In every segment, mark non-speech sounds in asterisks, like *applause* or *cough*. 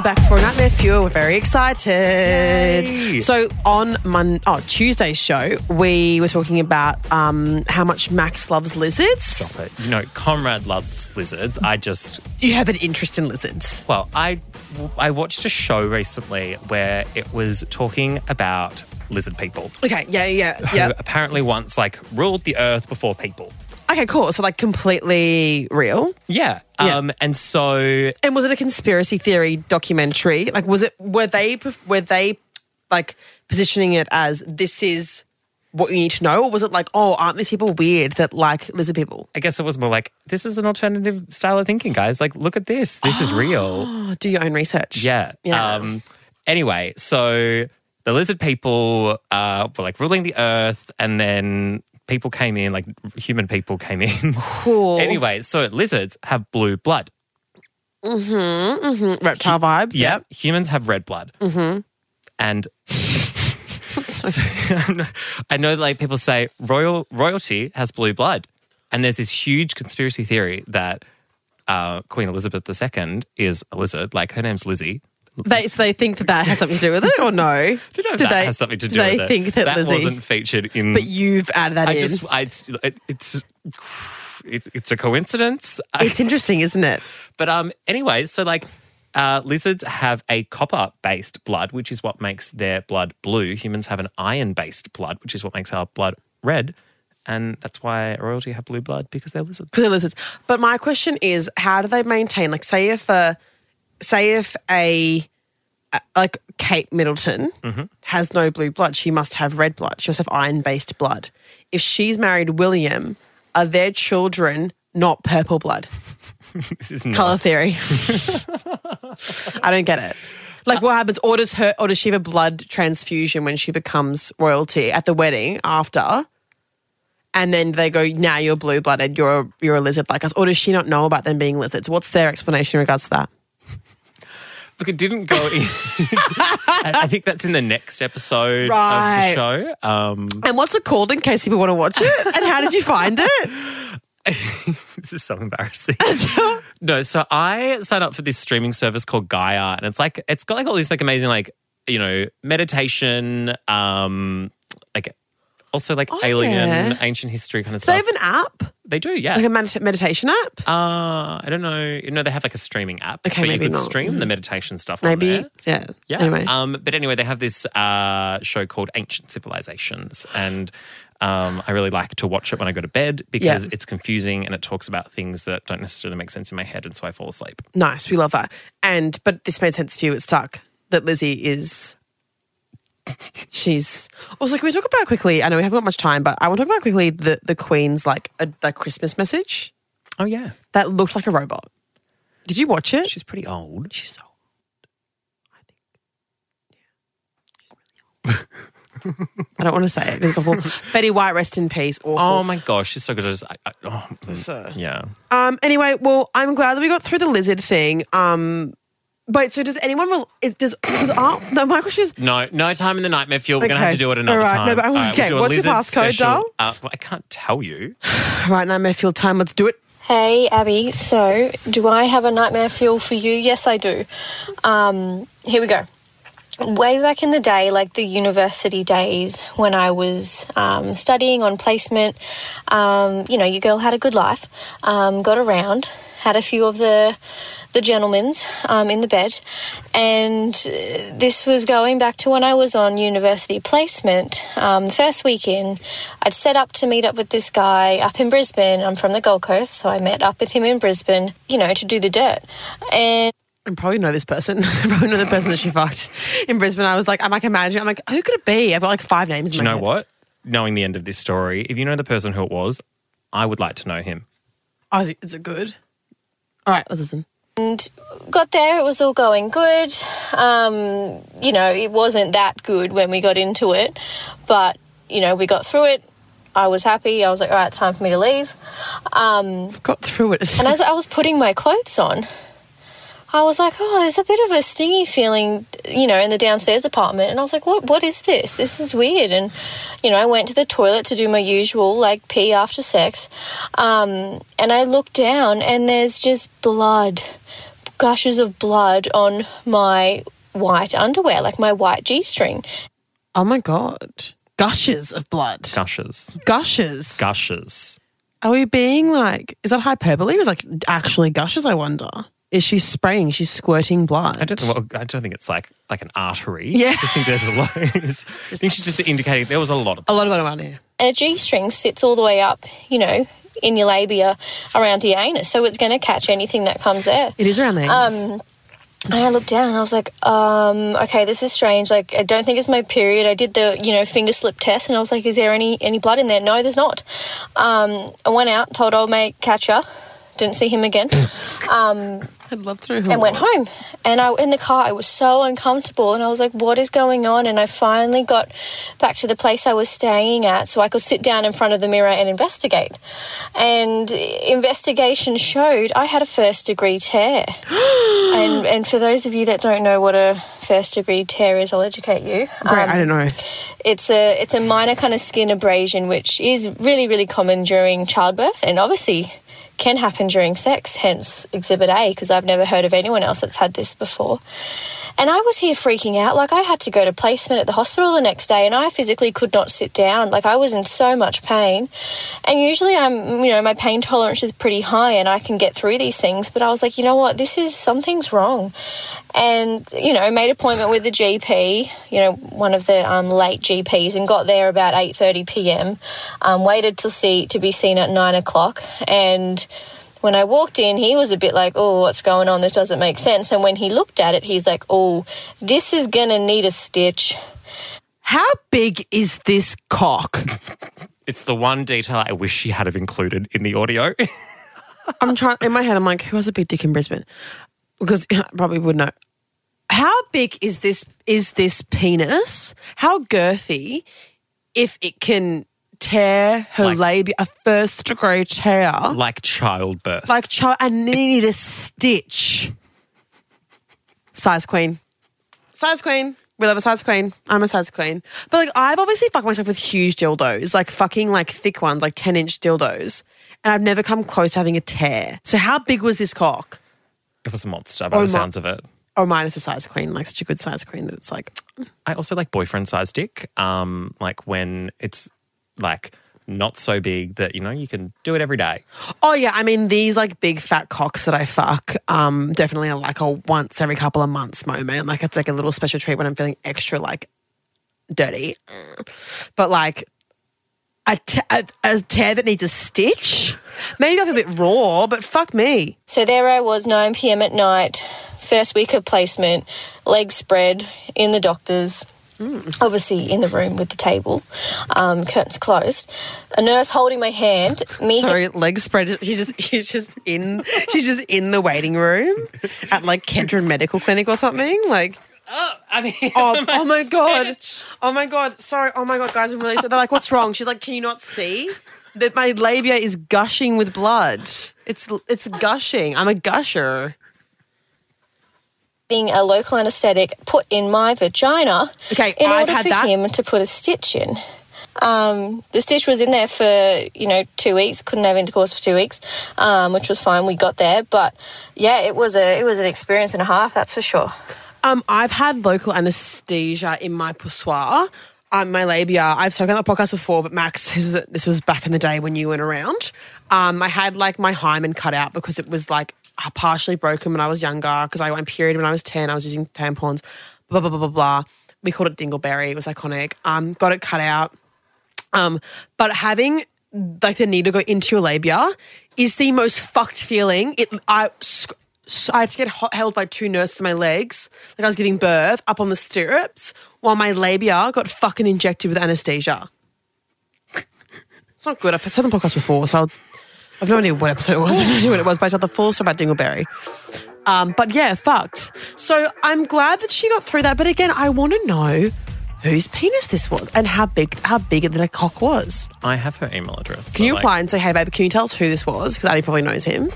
We're back for a Nightmare Fuel. We're very excited. Yay. So on Mon- oh, Tuesday's show, we were talking about um, how much Max loves lizards. Stop it. You know, Comrade loves lizards. I just, You have an interest in lizards. well, I, I watched a show recently where it was talking about lizard people. Okay, yeah, yeah, Who yeah. apparently once like ruled the earth before people. Okay, cool. So like completely real. Yeah. Yeah. Um, and so And was it a conspiracy theory documentary? Like, was it were they were they like positioning it as this is what you need to know, or was it like, oh, aren't these people weird that like lizard people? I guess it was more like, this is an alternative style of thinking, guys. Like, look at this. This is real. *gasps* Do your own research. Yeah. Yeah. Um, anyway, so the lizard people uh, were like ruling the earth, and then people came in, like human people came in. Cool. *laughs* anyway, so lizards have blue blood. Mm-hmm. Reptile vibes. Yeah. Yep. Humans have red blood. Mm-hmm. And *laughs* *laughs* I know like people say royal royalty has blue blood. And there's this huge conspiracy theory that uh, Queen Elizabeth II is a lizard. Like her name's Lizzie. They, so they think that that has something to do with it, or no? *laughs* Don't know if Do that they- has something to do do they with it. think that Lizzie- wasn't featured in. But you've added that I in. just, I, it, it's, it's, it's a coincidence. I- *laughs* it's interesting, isn't it? but um, anyway, so like, uh, lizards have a copper-based blood, which is what makes their blood blue. Humans have an iron-based blood, which is what makes our blood red, and that's why royalty have blue blood because they're lizards. Because they're lizards. But my question is, how do they maintain? Like, say if a, say if a- like Kate Middleton Mm-hmm. has no blue blood, she must have red blood. She must have iron-based blood. If she's married William, are their children not purple blood? *laughs* This is not. Color theory. *laughs* I don't get it. Like, what happens? Or does her, or does she have a blood transfusion when she becomes royalty at the wedding after? And then they go, now you're blue blooded, you're a, you're a lizard like us. Or does she not know about them being lizards? What's their explanation in regards to that? Look, it didn't go in. *laughs* I think that's in the next episode Right. of the show. Um, And what's it called in case people want to watch it? And how did you find it? *laughs* *laughs* this is so embarrassing. no, so I signed up for this streaming service called Gaia, and it's like it's got like all these like amazing like you know meditation, um, also like alien, yeah. ancient history kind of Do they stuff. have an app? they do, yeah. Like a medita- meditation app? uh, I don't know. You know, they have like a streaming app. Okay, but maybe you could not. stream the meditation stuff. Maybe. Yeah. Yeah. Anyway. Um, but anyway, they have this uh, show called Ancient Civilizations, and um, I really like to watch it when I go to bed because Yeah. it's confusing and it talks about things that don't necessarily make sense in my head, and so I fall asleep. Nice. We love that. And but this made sense to you. It stuck that Lizzie is. She's also. Can we talk about quickly? I know we haven't got much time, but I want to talk about quickly the the Queen's like a, the Christmas message Oh yeah, that looked like a robot. Did you watch it? she's pretty old. She's so. I think. Yeah. She's really old. *laughs* I don't want to say it This it's awful. *laughs* Betty White, rest in peace. Awful. Oh my gosh, she's so good. I just, I, I, oh, yeah. Um. Anyway, well, I'm glad that we got through the lizard thing. Um. Wait. So does anyone? Rel- it does. Because no, my question is. No, no time in the nightmare fuel. We're gonna Okay. have to do it another All right. time. No, but- All right, okay, we'll do a what's your lizard passcode, special. doll? Uh, well, I can't tell you. Right now, I feel time. Let's do it. Hey, Abbie. So, do I have a nightmare fuel for you? Yes, I do. Um, here we go. Way back in the day, like the university days when I was um, studying on placement, um, you know, your girl had a good life, um, got around, had a few of the the gentleman's um, in the bed, and uh, this was going back to when I was on university placement. Um, the first week in, I'd set up to meet up with this guy up in Brisbane. I'm from the Gold Coast, so I met up with him in Brisbane, you know, to do the dirt. And I probably know this person. *laughs* Probably know the person that she fucked in Brisbane. I was like, I'm like, imagine. I'm like, who could it be? I've got like five names. Do you know what? Knowing the end of this story, if you know the person who it was, I would like to know him. Oh, is it, is it good? All right, let's listen. And got there, it was all going good. Um, you know, it wasn't that good when we got into it, but, you know, we got through it. I was happy. I was like, all right, time for me to leave. Um, Got through it. and as I was putting my clothes on, I was like, oh, there's a bit of a stingy feeling, you know, in the downstairs apartment. And I was like, what, what is this? This is weird. And, you know, I went to the toilet to do my usual, like, pee after sex. Um, and I looked down and there's just blood, gushes of blood on my white underwear, like my white G string. oh my god, gushes of blood. Gushes. Gushes. Gushes. Are we being like? Is that hyperbole? Or is like actually gushes? I wonder. Is she spraying? She's squirting blood. I don't think. Well, I don't think it's like like an artery. Yeah. I just think there's a lot. *laughs* I think she's just indicating there was a lot of. a lot of blood here. And a G string sits all the way up, you know, in your labia around your anus. So it's going to catch anything that comes there. It is around there. Um, and I looked down and I was like, um, okay, this is strange. Like, I don't think it's my period. I did the, you know, finger slip test and I was like, is there any, any blood in there? No, there's not. Um, I went out, told old mate, catch her. Didn't see him again. *laughs* Um, I'd love to know who and went was. home. And I in the car, I was so uncomfortable, and I was like, "What is going on?" And I finally got back to the place I was staying at, so I could sit down in front of the mirror and investigate. And investigation showed I had a first degree tear. *gasps* and and for those of you that don't know what a first degree tear is, I'll educate you. Great, Um, I don't know. it's a it's a minor kind of skin abrasion, which is really really common during childbirth, and obviously can happen during sex. Hence Exhibit A, because I've never heard of anyone else that's had this before. And I was here freaking out. Like I had to go to placement at the hospital the next day, and I physically could not sit down. Like I was in so much pain. And usually, I'm you know my pain tolerance is pretty high, and I can get through these things. But I was like, you know what, this is something's wrong and you know made appointment with the GP, you know one of the um, late GPs, and got there about eight thirty p.m. Um, waited to see to be seen at nine o'clock, and when I walked in, he was a bit like, "Oh, what's going on? This doesn't make sense." And when he looked at it, he's like, "Oh, this is gonna need a stitch." How big is this cock? It's the one detail I wish she had have included in the audio. *laughs* I'm trying in my head. I'm like, who has a big dick in Brisbane? Because *laughs* I probably would know. How big is this? Is this penis? How girthy? If it can tear her Like- labia, a first degree tear, like childbirth. like child, and need a stitch. Size queen, size queen. We love a size queen. I'm a size queen. But like, I've obviously fucked myself with huge dildos, like fucking like thick ones, like 10 inch dildos. And I've never come close to having a tear. So how big was this cock? it was a monster by Oh, the sounds of it. Or minus is a size queen, like such a good size queen that it's like, I also like boyfriend size dick. Um, like when it's like not so big that you know you can do it every day. oh yeah, I mean these like big fat cocks that I fuck, um, definitely are like a once every couple of months moment. Like it's like a little special treat when I'm feeling extra like dirty. But like a, t- a, a tear that needs a stitch, maybe like a bit raw, but fuck me. So there I was, 9 p.m. at night, first week of placement, legs spread in the doctor's. Obviously, in the room with the table, um, curtains closed. A nurse holding my hand. Me, *laughs* Sorry, legs spread. She's just she's just in she's just in the waiting room at like Kedron Medical Clinic or something. Like oh, I mean, *laughs* Oh, oh my god! Oh my god! Sorry! Oh my god, guys! I'm really sorry. They're like, "What's wrong?" She's like, "Can you not see that my labia is gushing with blood? It's it's gushing. I'm a gusher." Getting a local anaesthetic put in my vagina Okay, in I've order had for that. him to put a stitch in. Um, the stitch was in there for you know two weeks. Couldn't have intercourse for two weeks, um, which was fine. We got there, but yeah, it was a it was an experience and a half. That's for sure. Um, I've had local anesthesia in my poussoir. Um, my labia. I've spoken on the podcast before, but Max, *laughs* this was, this was back in the day when you weren't around. Um, I had like my hymen cut out because it was like partially broken when I was younger because I went period when I was 10. I was using tampons, blah, blah, blah, blah, blah. We called it Dingleberry. It was iconic. Um, got it cut out. Um, but having like the needle go into your labia is the most fucked feeling. It, I, so I had to get held by two nurses to my legs, like I was giving birth, up on the stirrups, while my labia got fucking injected with anesthesia. *laughs* It's not good. I've said on the podcast before, so I'll, I've no idea what episode it was. *laughs* I no idea what it was, but I told the full story about Dingleberry. Um, but yeah, fucked. So I'm glad that she got through that. But again, I want to know whose penis this was and how big how big the cock was. I have her email address. Can you apply and say, "Hey, babe, can you tell us who this was?" Because Abbie probably knows him.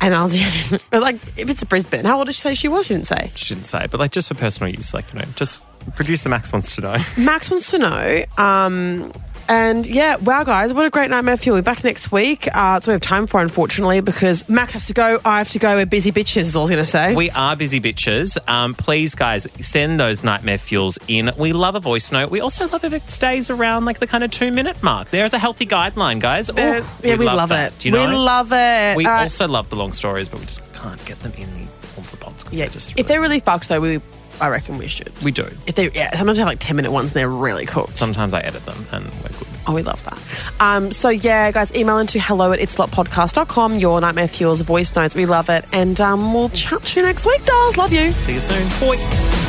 And I was *laughs* like, if it's a Brisbane, how old did she say she was? She didn't say. She didn't say, but like just for personal use, like you know, just producer Max wants to know. Max wants to know. Um, and yeah, wow, guys, what a great nightmare fuel. We're back next week. Uh, so we have time for, unfortunately, because Max has to go. I have to go. We're busy bitches, is all I was going to say. We are busy bitches. Um, please, guys, send those nightmare fuels in. We love a voice note. We also love if it stays around like the kind of two minute mark. There's a healthy guideline, guys. Ooh, Uh, yeah, we, love, that. it. You know? we love it. We right. also love the long stories, but we just can't get them in the all the pods because yeah, they're just if they're really fucked, though, we, I reckon we should. we do. If they, yeah, sometimes they have like 10 minute ones and they're really cooked. Sometimes I edit them and we're. Oh, we love that. Um, so, yeah, guys, email into hello at itsalotpodcast.com, your Nightmare Fuels voice notes. We love it. And um, we'll chat to you next week, dolls. Love you. See you soon. Boy.